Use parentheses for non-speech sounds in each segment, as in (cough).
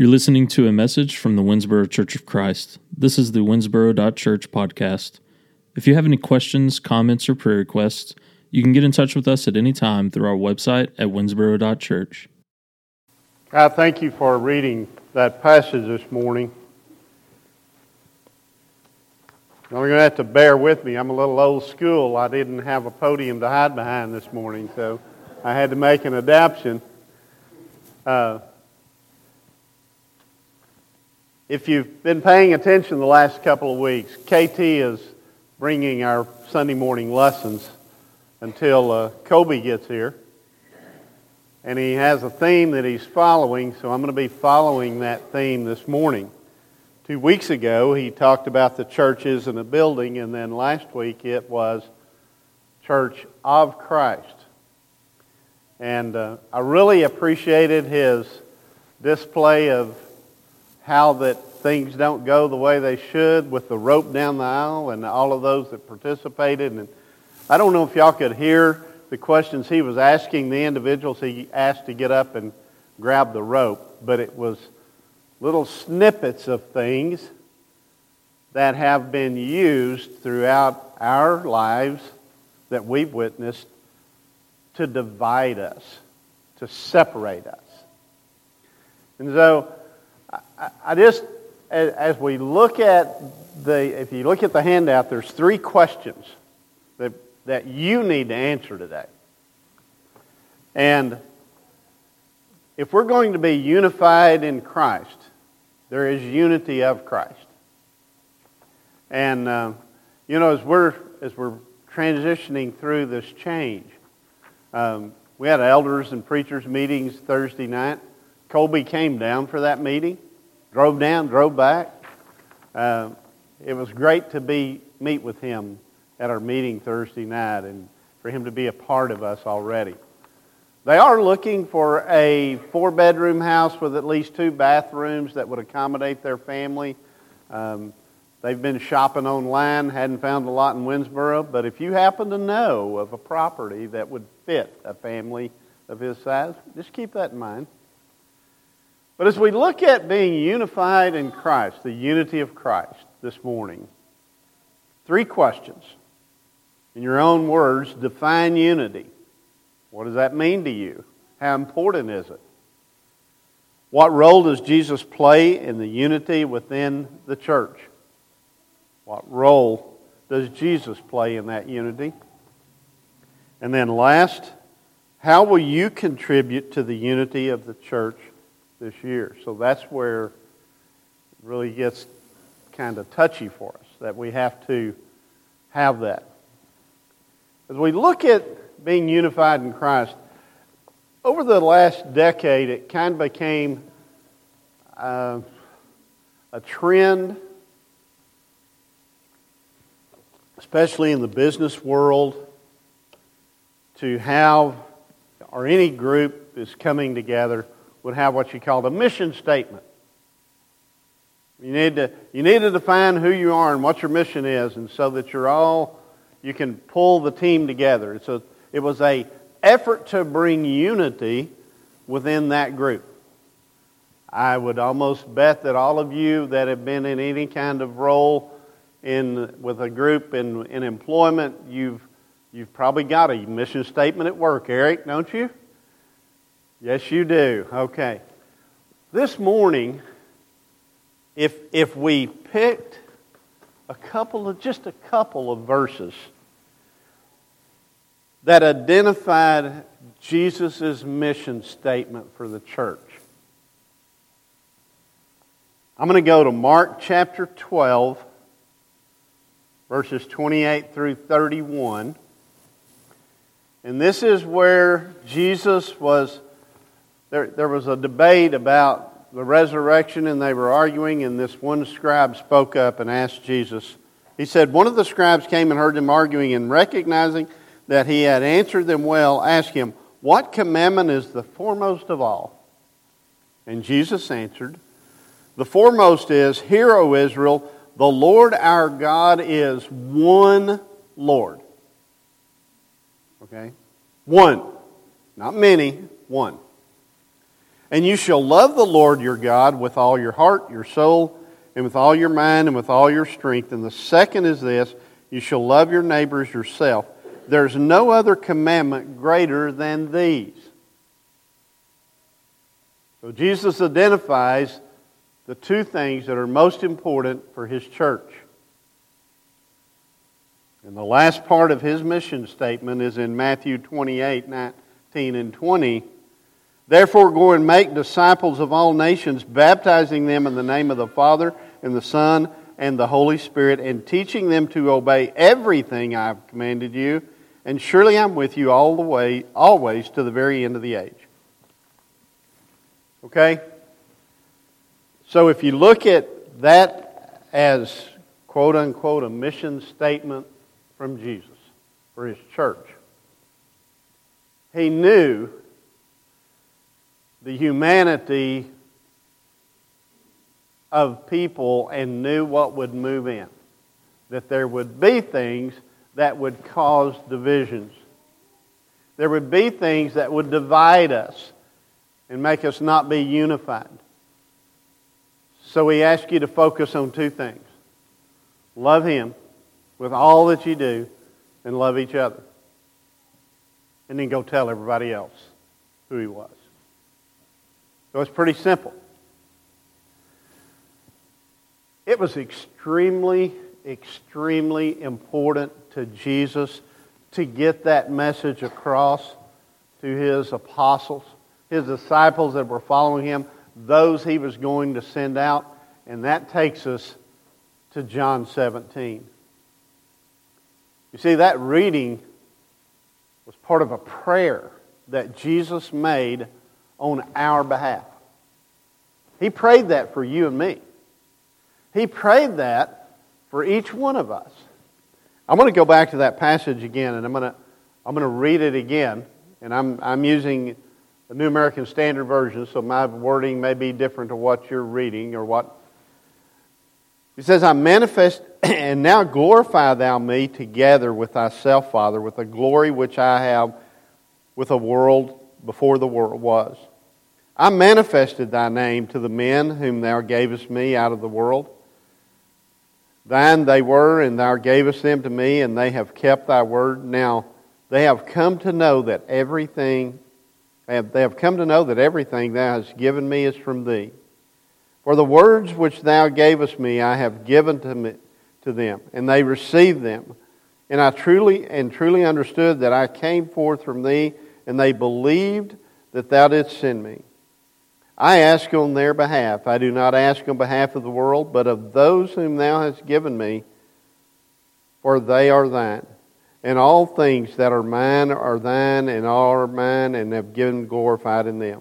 You're listening to a message from the Winnsboro Church of Christ. This is the Winsboro.church podcast. If you have any questions, comments, or prayer requests, you can get in touch with us at any time through our website at winsboro.church. God, thank you for reading that passage this morning. You're going to have to bear with me. I'm a little old school. I didn't have a podium to hide behind this morning, so I had to make an adaptation. Uh, if you've been paying attention the last couple of weeks, KT is bringing our Sunday morning lessons until uh, Kobe gets here. And he has a theme that he's following, so I'm going to be following that theme this morning. Two weeks ago, he talked about the churches and the building, and then last week it was Church of Christ. And uh, I really appreciated his display of how that things don't go the way they should with the rope down the aisle and all of those that participated. And I don't know if y'all could hear the questions he was asking the individuals he asked to get up and grab the rope, but it was little snippets of things that have been used throughout our lives that we've witnessed to divide us, to separate us. And so I, just, as we look at the, if you look at the handout, there's three questions that, that you need to answer today. And if we're going to be unified in Christ, there is unity of Christ. And, uh, you know, as we're, as we're transitioning through this change, um, we had elders and preachers meetings Thursday night. Colby came down for that meeting, drove down, drove back. Uh, it was great to be meet with him at our meeting Thursday night and for him to be a part of us already. They are looking for a four bedroom house with at least two bathrooms that would accommodate their family. Um, they've been shopping online, hadn't found a lot in Winnsboro, but if you happen to know of a property that would fit a family of his size, just keep that in mind. But as we look at being unified in Christ, the unity of Christ this morning, three questions. In your own words, define unity. What does that mean to you? How important is it? What role does Jesus play in the unity within the church? What role does Jesus play in that unity? And then last, how will you contribute to the unity of the church this year. So that's where it really gets kind of touchy for us, that we have to have that. As we look at being unified in Christ, over the last decade, it kind of became uh, a trend, especially in the business world, to have, or any group is coming together would have what you call a mission statement. You need, to, you need to define who you are and what your mission is, and so that you're all, you can pull the team together. So it was a effort to bring unity within that group. I would almost bet that all of you that have been in any kind of role in, with a group in, in employment, you've, you've probably got a mission statement at work, Eric, don't you? Yes, you do. Okay. This morning, if, if we picked a couple of, just a couple of verses that identified Jesus' mission statement for the church. I'm going to go to Mark chapter 12, verses 28 through 31. And this is where Jesus was there, there was a debate about the resurrection, and they were arguing, and this one scribe spoke up and asked Jesus. He said, One of the scribes came and heard them arguing, and recognizing that he had answered them well, asked him, What commandment is the foremost of all? And Jesus answered, The foremost is, Hear, O Israel, the Lord our God is one Lord. Okay? One. Not many, one. And you shall love the Lord your God with all your heart, your soul, and with all your mind, and with all your strength. And the second is this you shall love your neighbors yourself. There's no other commandment greater than these. So Jesus identifies the two things that are most important for his church. And the last part of his mission statement is in Matthew 28 19 and 20. Therefore, go and make disciples of all nations, baptizing them in the name of the Father, and the Son, and the Holy Spirit, and teaching them to obey everything I have commanded you. And surely I'm with you all the way, always to the very end of the age. Okay? So if you look at that as quote unquote a mission statement from Jesus for his church, he knew the humanity of people and knew what would move in. That there would be things that would cause divisions. There would be things that would divide us and make us not be unified. So we ask you to focus on two things love Him with all that you do, and love each other. And then go tell everybody else who He was. So it's pretty simple. It was extremely, extremely important to Jesus to get that message across to his apostles, his disciples that were following him, those he was going to send out. And that takes us to John 17. You see, that reading was part of a prayer that Jesus made on our behalf. He prayed that for you and me. He prayed that for each one of us. I'm going to go back to that passage again, and I'm going to, I'm going to read it again. And I'm, I'm using the New American Standard Version, so my wording may be different to what you're reading or what. He says, I manifest, (clears throat) and now glorify thou me together with thyself, Father, with the glory which I have with the world before the world was. I manifested thy name to the men whom thou gavest me out of the world. Thine they were, and thou gavest them to me, and they have kept thy word. Now they have come to know that everything they have come to know that everything thou hast given me is from thee. For the words which thou gavest me I have given to, me, to them, and they received them. And I truly and truly understood that I came forth from thee, and they believed that thou didst send me. I ask on their behalf. I do not ask on behalf of the world, but of those whom thou hast given me, for they are thine. And all things that are mine are thine, and all are mine, and have given glorified in them.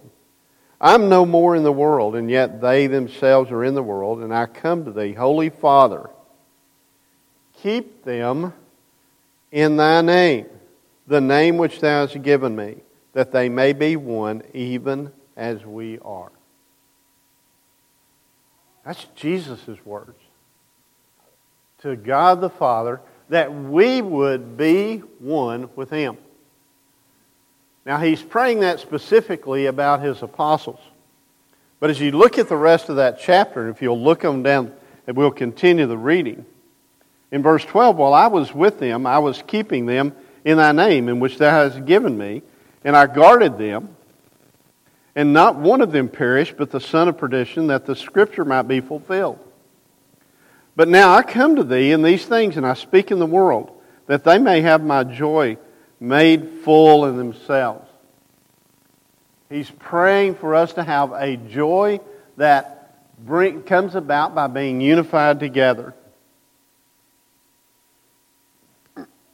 I'm no more in the world, and yet they themselves are in the world, and I come to thee, Holy Father. Keep them in thy name, the name which thou hast given me, that they may be one, even as we are. That's Jesus' words. To God the Father, that we would be one with Him. Now, he's praying that specifically about his apostles. But as you look at the rest of that chapter, if you'll look them down, and we'll continue the reading. In verse 12, while I was with them, I was keeping them in thy name, in which thou hast given me, and I guarded them and not one of them perished, but the son of perdition, that the scripture might be fulfilled. But now I come to thee in these things, and I speak in the world, that they may have my joy made full in themselves. He's praying for us to have a joy that bring, comes about by being unified together.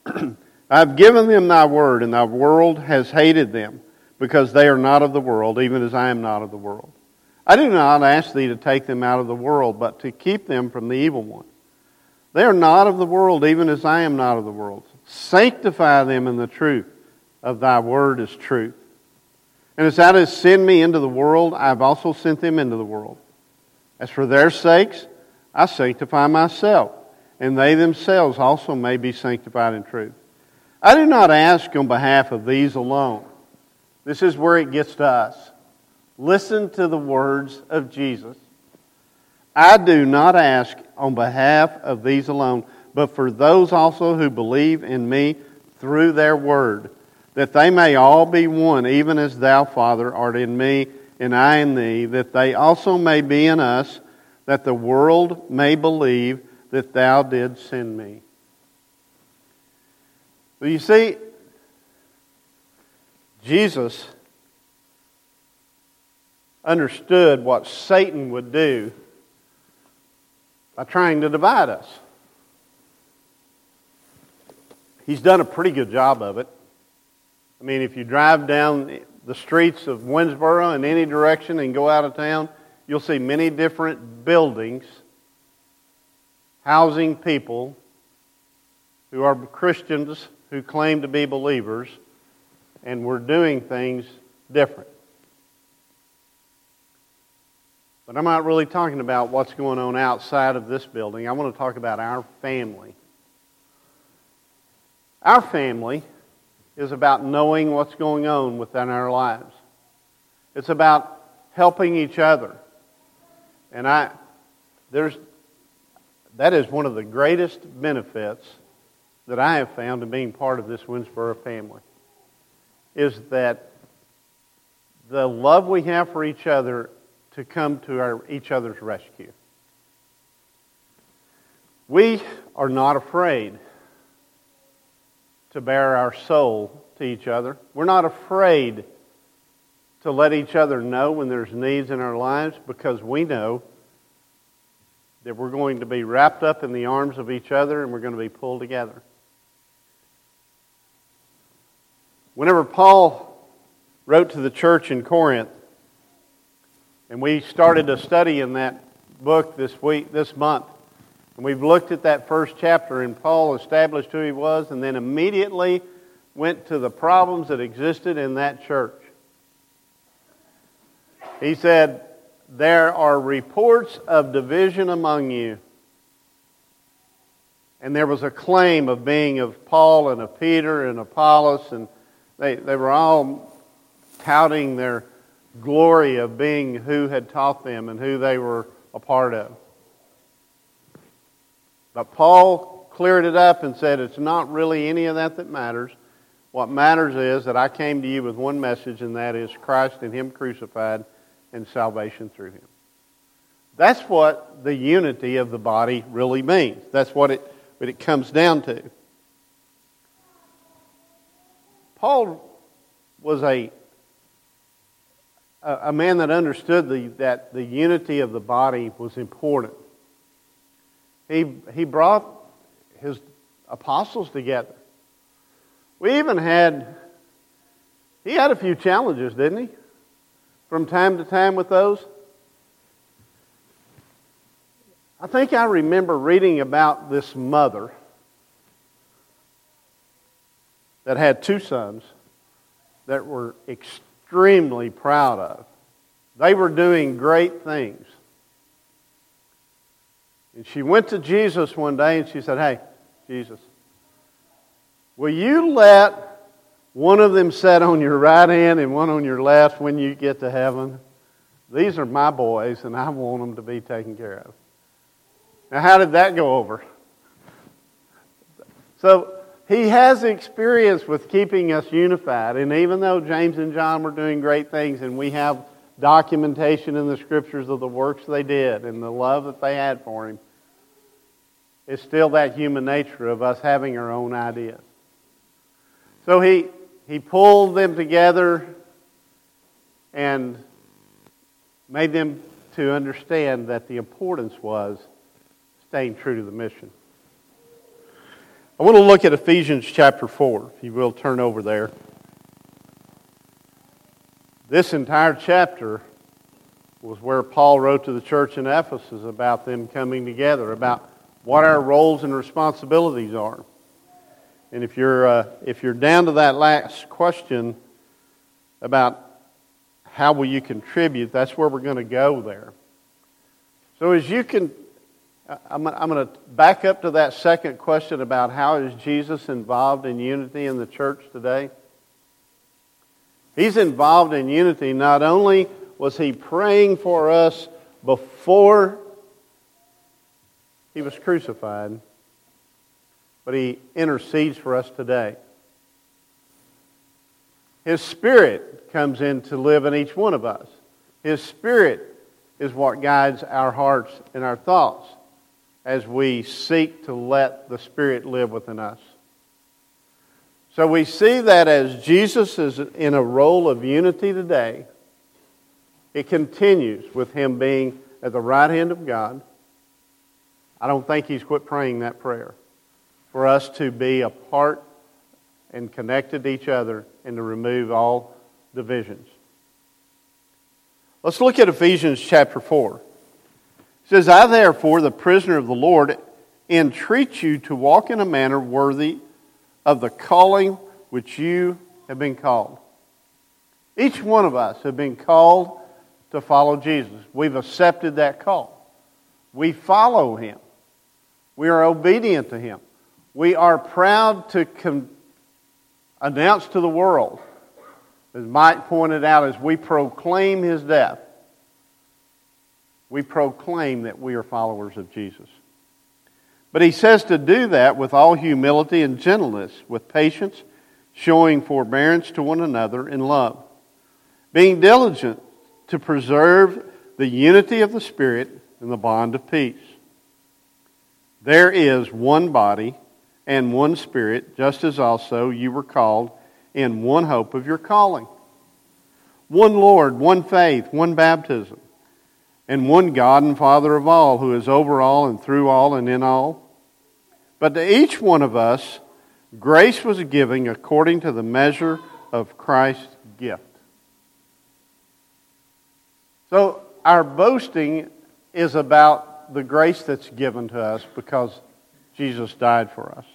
(clears throat) I've given them thy word, and thy world has hated them because they are not of the world, even as I am not of the world. I do not ask thee to take them out of the world, but to keep them from the evil one. They are not of the world, even as I am not of the world. Sanctify them in the truth of thy word is truth. And as thou hast sent me into the world, I have also sent them into the world. As for their sakes, I sanctify myself, and they themselves also may be sanctified in truth. I do not ask on behalf of these alone this is where it gets to us. Listen to the words of Jesus. I do not ask on behalf of these alone, but for those also who believe in me through their word, that they may all be one, even as thou, Father, art in me, and I in thee, that they also may be in us, that the world may believe that thou didst send me. Well, you see, Jesus understood what Satan would do by trying to divide us. He's done a pretty good job of it. I mean, if you drive down the streets of Winnsboro in any direction and go out of town, you'll see many different buildings housing people who are Christians who claim to be believers, and we're doing things different. But I'm not really talking about what's going on outside of this building. I want to talk about our family. Our family is about knowing what's going on within our lives. It's about helping each other. And I there's that is one of the greatest benefits that I have found in being part of this Winnsboro family. Is that the love we have for each other to come to our, each other's rescue. We are not afraid to bare our soul to each other. We're not afraid to let each other know when there's needs in our lives because we know that we're going to be wrapped up in the arms of each other and we're going to be pulled together. Whenever Paul wrote to the church in Corinth, and we started a study in that book this week, this month. And we've looked at that first chapter, and Paul established who he was, and then immediately went to the problems that existed in that church. He said, There are reports of division among you. And there was a claim of being of Paul and of Peter and Apollos, and they, they were all touting their glory of being who had taught them and who they were a part of. But Paul cleared it up and said it's not really any of that that matters. What matters is that I came to you with one message, and that is Christ and Him crucified and salvation through Him. That's what the unity of the body really means. That's what it, what it comes down to. Paul was a a, man that understood the, that the unity of the body was important. He, he brought his apostles together. We even had, he had a few challenges, didn't he? From time to time with those. I think I remember reading about this mother that had two sons that were extremely proud of. They were doing great things. And she went to Jesus one day and she said, Hey, Jesus, will you let one of them sit on your right hand and one on your left when you get to heaven? These are my boys and I want them to be taken care of. Now, how did that go over? So, he has experience with keeping us unified. And even though James and John were doing great things, and we have documentation in the scriptures of the works they did and the love that they had for him, it's still that human nature of us having our own ideas. So he, he pulled them together and made them to understand that the importance was staying true to the mission. I want to look at Ephesians chapter 4, if you will turn over there. This entire chapter was where Paul wrote to the church in Ephesus about them coming together, about what our roles and responsibilities are. And if you're, uh, if you're down to that last question about how will you contribute, that's where we're going to go there. So as you can I'm, going to back up to that second question about how is Jesus involved in unity in the church today. He's involved in unity not only was he praying for us before he was crucified, but he intercedes for us today. His Spirit comes in to live in each one of us. His Spirit is what guides our hearts and our thoughts as we seek to let the Spirit live within us. So we see that as Jesus is in a role of unity today, it continues with him being at the right hand of God. I don't think he's quit praying that prayer for us to be apart and connected to each other and to remove all divisions. Let's look at Ephesians chapter 4. Says, I therefore, the prisoner of the Lord, entreat you to walk in a manner worthy of the calling which you have been called. Each one of us have been called to follow Jesus. We've accepted that call. We follow him. We are obedient to him. We are proud to con- announce to the world, as Mike pointed out, as we proclaim his death, we proclaim that we are followers of Jesus. But he says to do that with all humility and gentleness, with patience, showing forbearance to one another in love, being diligent to preserve the unity of the Spirit and the bond of peace. There is one body and one Spirit, just as also you were called in one hope of your calling. One Lord, one faith, one baptism, and one God and Father of all, who is over all and through all and in all. But to each one of us, grace was given according to the measure of Christ's gift. So our boasting is about the grace that's given to us because Jesus died for us.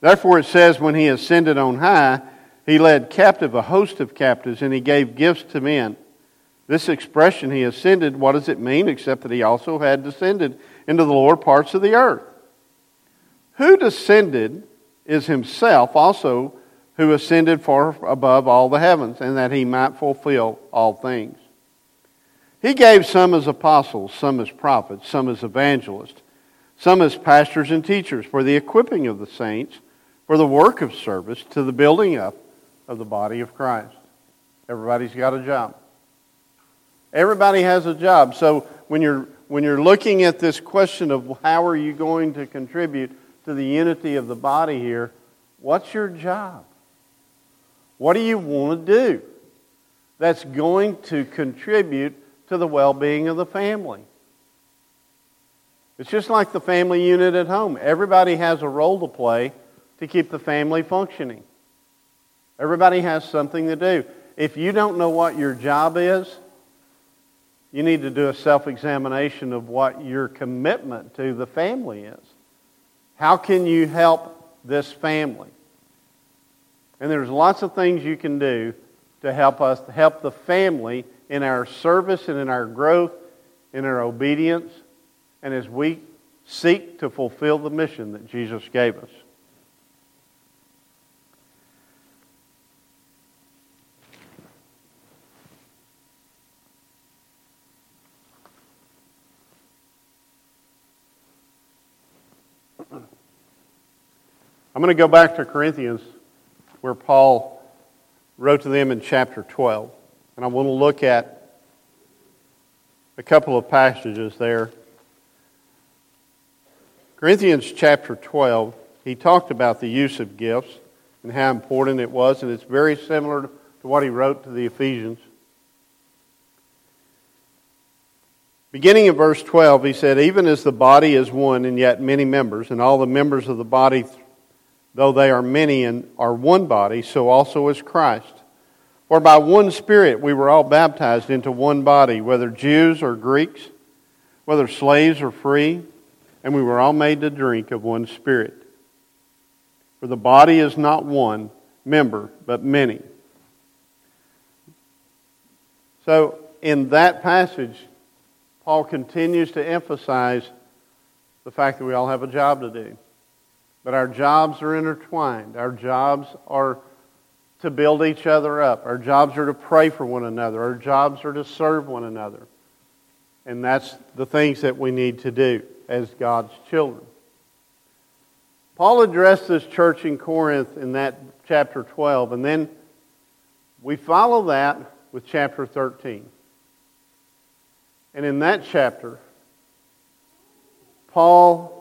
Therefore, it says, when he ascended on high, he led captive a host of captives and he gave gifts to men. This expression, he ascended, what does it mean except that he also had descended into the lower parts of the earth? Who descended is himself also who ascended far above all the heavens, and that he might fulfill all things. He gave some as apostles, some as prophets, some as evangelists, some as pastors and teachers for the equipping of the saints, for the work of service, to the building up of the body of Christ. Everybody's got a job. Everybody has a job. So when you're, when you're looking at this question of how are you going to contribute to the unity of the body here, what's your job? What do you want to do that's going to contribute to the well being of the family? It's just like the family unit at home. Everybody has a role to play to keep the family functioning. Everybody has something to do. If you don't know what your job is, you need to do a self examination of what your commitment to the family is. How can you help this family? And there's lots of things you can do to help us to help the family in our service and in our growth, in our obedience, and as we seek to fulfill the mission that Jesus gave us. I'm going to go back to Corinthians where Paul wrote to them in chapter 12. And I want to look at a couple of passages there. Corinthians chapter 12, he talked about the use of gifts and how important it was, and it's very similar to what he wrote to the Ephesians. Beginning in verse 12, he said, Even as the body is one and yet many members, and all the members of the body though they are many and are one body, so also is Christ. For by one Spirit we were all baptized into one body, whether Jews or Greeks, whether slaves or free, and we were all made to drink of one Spirit. For the body is not one member, but many. So, in that passage, Paul continues to emphasize the fact that we all have a job to do. But our jobs are intertwined. Our jobs are to build each other up. Our jobs are to pray for one another. Our jobs are to serve one another. And that's the things that we need to do as God's children. Paul addressed this church in Corinth in that chapter 12, and then we follow that with chapter 13. And in that chapter, Paul,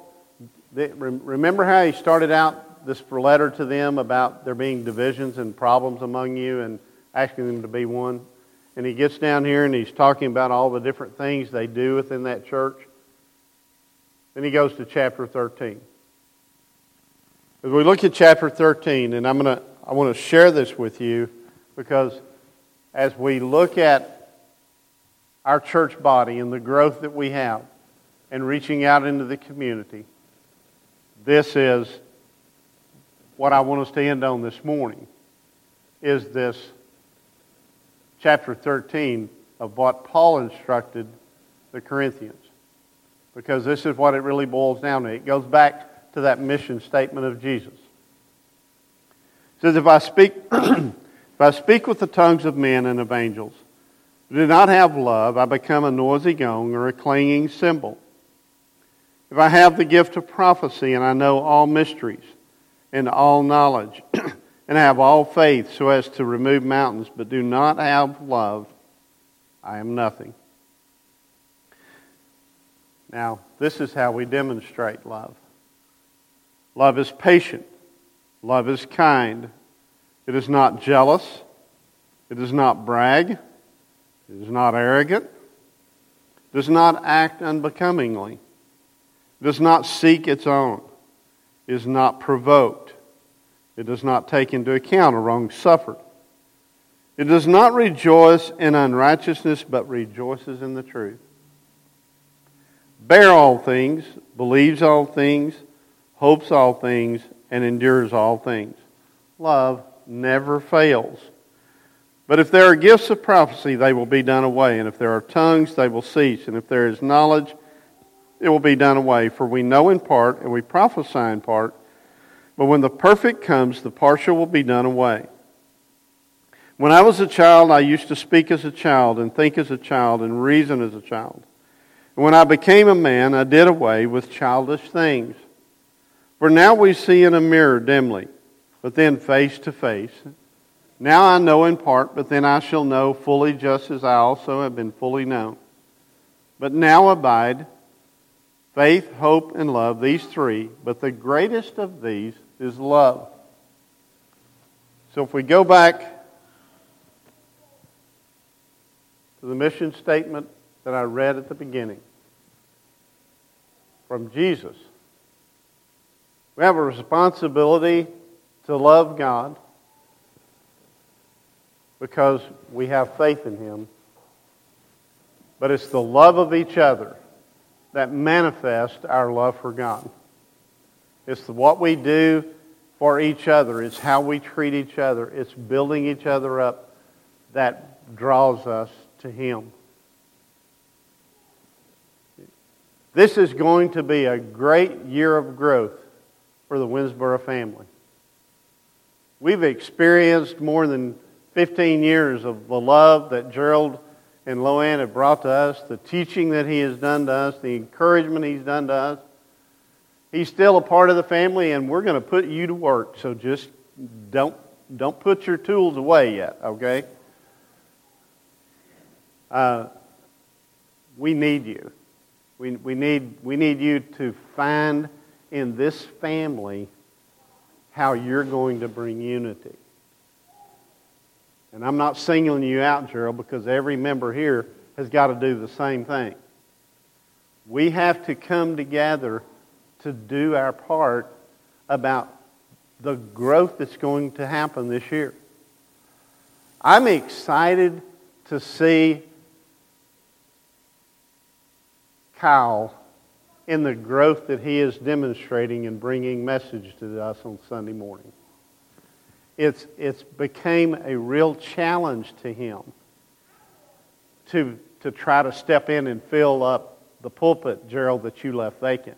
remember how he started out this letter to them about there being divisions and problems among you and asking them to be one? And he gets down here and he's talking about all the different things they do within that church. Then he goes to chapter 13. As we look at chapter 13, and I'm gonna, I want to share this with you because as we look at our church body and the growth that we have and reaching out into the community, this is what I want us to end on this morning is this chapter 13 of what Paul instructed the Corinthians. Because this is what it really boils down to. It goes back to that mission statement of Jesus. It says, If I speak, (clears throat) if I speak with the tongues of men and of angels, do not have love, I become a noisy gong or a clanging cymbal. If I have the gift of prophecy and I know all mysteries and all knowledge, (clears throat) and I have all faith so as to remove mountains, but do not have love, I am nothing. Now, this is how we demonstrate love. Love is patient. Love is kind. It is not jealous. It does not brag. It is not arrogant. It does not act unbecomingly. Does not seek its own. is not provoked. It does not take into account a wrong suffered. It does not rejoice in unrighteousness, but rejoices in the truth. Bear all things, believes all things, hopes all things, and endures all things. Love never fails. But if there are gifts of prophecy, they will be done away. And if there are tongues, they will cease. And if there is knowledge, it will be done away. For we know in part, and we prophesy in part. But when the perfect comes, the partial will be done away. When I was a child, I used to speak as a child, and think as a child, and reason as a child. And when I became a man, I did away with childish things. For now we see in a mirror dimly, but then face to face. Now I know in part, but then I shall know fully just as I also have been fully known. But now abide faith, hope, and love, these three, but the greatest of these is love. So if we go back to the mission statement that I read at the beginning from Jesus, we have a responsibility to love God because we have faith in Him. But it's the love of each other that manifests our love for God. It's what we do for each other. It's how we treat each other. It's building each other up that draws us to Him. This is going to be a great year of growth for the Winnsboro family. We've experienced more than 15 years of the love that Gerald and Loanne have brought to us, the teaching that he has done to us, the encouragement he's done to us. He's still a part of the family, and we're going to put you to work. So just don't don't put your tools away yet, okay? Uh, we need you. We, we, need, we need you to find in this family how you're going to bring unity. And I'm not singling you out, Gerald, because every member here has got to do the same thing. We have to come together to do our part about the growth that's going to happen this year. I'm excited to see Kyle in the growth that he is demonstrating and bringing message to us on Sunday morning. It's, it's became a real challenge to him to, to try to step in and fill up the pulpit, Gerald, that you left vacant.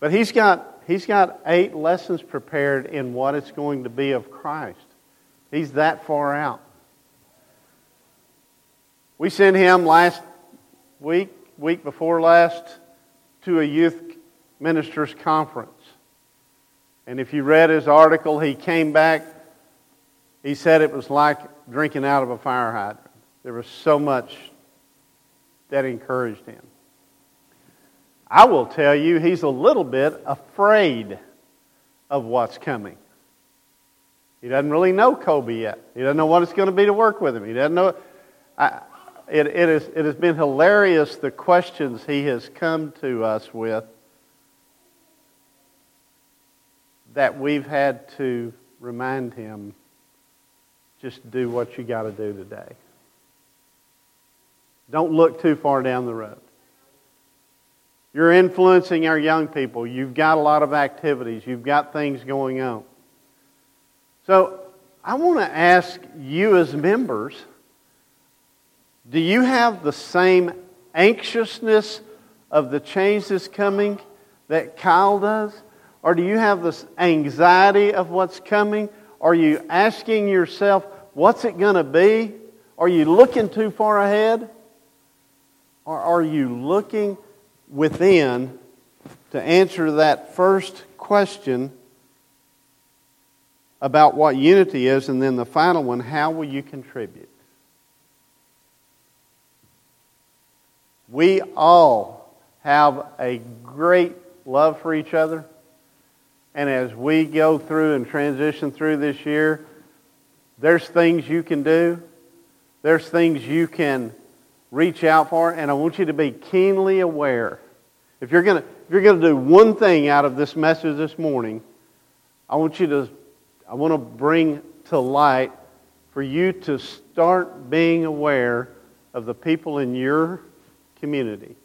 But he's got he's got eight lessons prepared in what it's going to be of Christ. He's that far out. We sent him last week, week before last, to a youth ministers conference. And if you read his article, he came back. He said it was like drinking out of a fire hydrant. There was so much that encouraged him. I will tell you, he's a little bit afraid of what's coming. He doesn't really know Kobe yet. He doesn't know what it's going to be to work with him. He doesn't know. I, it, it, is, it has been hilarious the questions he has come to us with that we've had to remind him just do what you got to do today. Don't look too far down the road. You're influencing our young people. You've got a lot of activities. You've got things going on. So I want to ask you as members do you have the same anxiousness of the change that's coming that Kyle does? Or do you have this anxiety of what's coming? Are you asking yourself, what's it going to be? Are you looking too far ahead? Or are you looking within to answer that first question about what unity is, and then the final one, how will you contribute? We all have a great love for each other. And as we go through and transition through this year, there's things you can do. There's things you can reach out for. And I want you to be keenly aware. If you're going to, if you're going to do one thing out of this message this morning, I want you to, I want to bring to light for you to start being aware of the people in your community,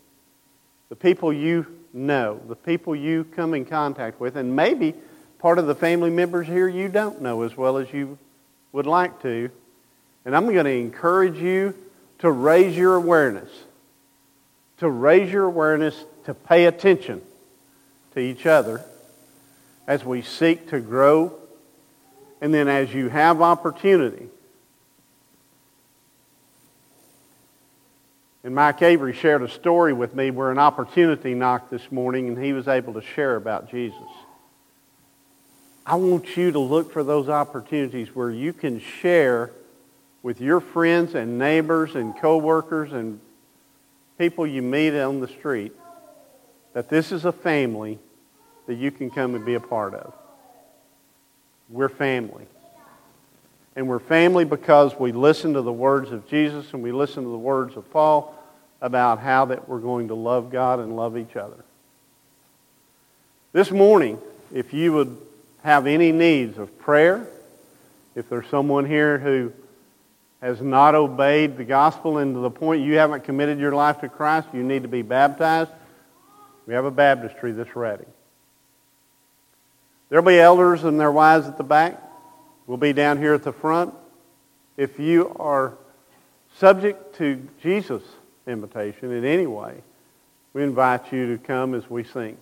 the people you know, the people you come in contact with, and maybe part of the family members here you don't know as well as you would like to. And I'm going to encourage you to raise your awareness, to raise your awareness, to pay attention to each other as we seek to grow. And then as you have opportunity, And Mike Avery shared a story with me where an opportunity knocked this morning and he was able to share about Jesus. I want you to look for those opportunities where you can share with your friends and neighbors and coworkers and people you meet on the street that this is a family that you can come and be a part of. We're family. And we're family because we listen to the words of Jesus and we listen to the words of Paul about how that we're going to love God and love each other. This morning, if you would have any needs of prayer, if there's someone here who has not obeyed the gospel and to the point you haven't committed your life to Christ, you need to be baptized, we have a baptistry that's ready. There'll be elders and their wives at the back. We'll be down here at the front. If you are subject to Jesus' invitation in any way, we invite you to come as we sing.